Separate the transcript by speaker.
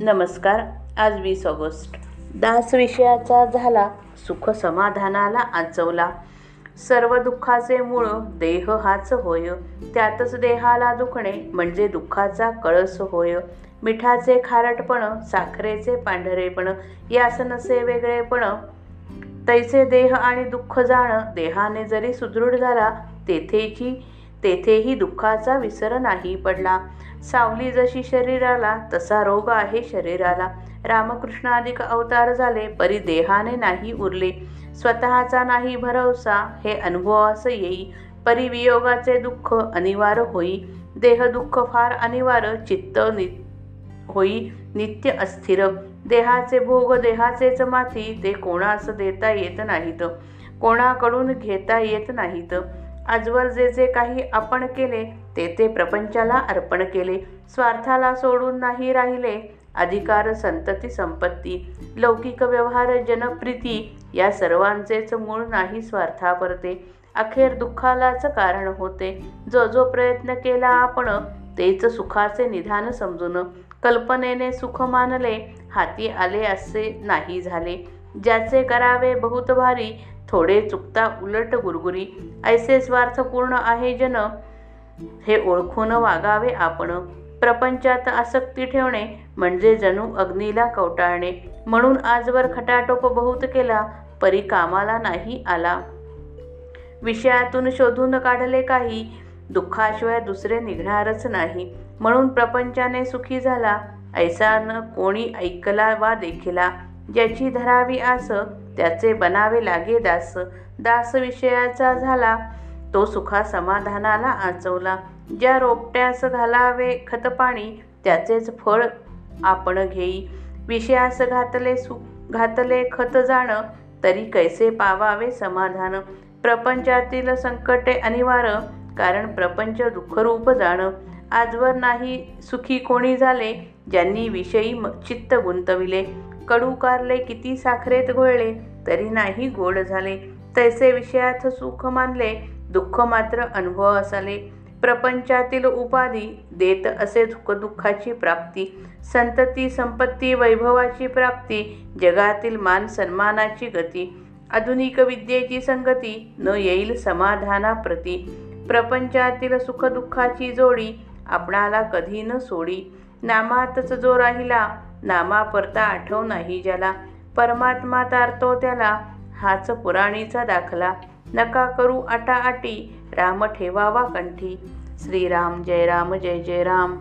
Speaker 1: नमस्कार आज वीस ऑगस्ट. दास विषयाचा झाला सुख समाधानाला आचवला. सर्व दुःखाचे मूळ देह हाच होय त्यातच देहाला दुखणे म्हणजे दुःखाचा कळस होय. मिठाचे खारटपण साखरेचे पांढरेपण यास नसे वेगळेपण. तैसे देह आणि दुःख जाणं देहाने जरी सुदृढ झाला तेथेची तेथेही दुःखाचा विसर नाही पडला. सावली जशी शरीराला तसा रोग आहे शरीराला. रामकृष्ण अधिक अवतार झाले परी देहाने नाही उरले. स्वतःचा नाही भरवसा हे अनुभवास येई. परी वियोगाचे दुःख अनिवार्य होई. देह दुःख फार अनिवार्य चित्त नि होई. नित्य अस्थिर. देहाचे भोग देहाचेच माथी ते कोणास देता येत नाहीत. कोणाकडून घेता येत नाहीत. आजवर जे जे काही आपण केले ते ते प्रपंचाला अर्पण केले. स्वार्थाला सोडून नाही राहिले. अधिकार संतती संपत्ती लौकिक व्यवहार जनप्रीती या सर्वांचेच मूळ नाही स्वार्थापरते अखेर दुःखालाच कारण होते. जो जो प्रयत्न केला आपण तेच सुखाचे निधान समजून कल्पनेने सुख मानले हाती आले असे नाही झाले. ज्याचे करावे बहुत भारी थोडे चुकता उलट गुरगुरी. ऐसे स्वार्थपूर्ण आहे जन हे ओळखून वागावे आपण. प्रपंचात आसक्ती ठेवणे म्हणजे जणू अग्नीला कवटाळणे. म्हणून आजवर खटाटोप बहुत केला परी कामाला नाही आला. विषयातून शोधून काढले काही दुःखाशिवाय दुसरे निघणारच नाही. म्हणून प्रपंचाने सुखी झाला ऐसा न कोणी ऐकला वा देखिला. ज्याची धरावी आस त्याचे बनावे लागे दास. दास विषयाचा झाला तो सुखा समाधानाला आचवला. ज्या रोपट्यास घालावे खतपाणी त्याचेच फळ आपण घेई. विषयास घातले सु घातले खत जाणं तरी कैसे पावावे समाधान? प्रपंचातील संकटे अनिवार्य कारण प्रपंच दुःखरूप जाणं. आजवर नाही सुखी कोणी झाले ज्यांनी विषयी चित्त गुंतविले. कडू कारले किती साखरेत घोळले तरी नाही गोड झाले. तैसे विषयात सुख मानले दुःख मात्र अनुभव असाले. प्रपंचातील उपाधी देत असे दुःख दुःखाची प्राप्ती संतती संपत्ती वैभवाची प्राप्ती जगातील मान सन्मानाची गती आधुनिक विद्येची संगती न येईल समाधानाप्रती. प्रपंचातील सुखदुःखाची जोडी आपणाला कधी न सोडी. नामातच जो राहिला नामापरता आठव नाही ज्याला. परमात्मा तारतो त्याला. हाच पुराणीचा दाखला. नका करू आटाआटी. राम ठेवावा कंठी. श्रीराम जय राम जय जय राम.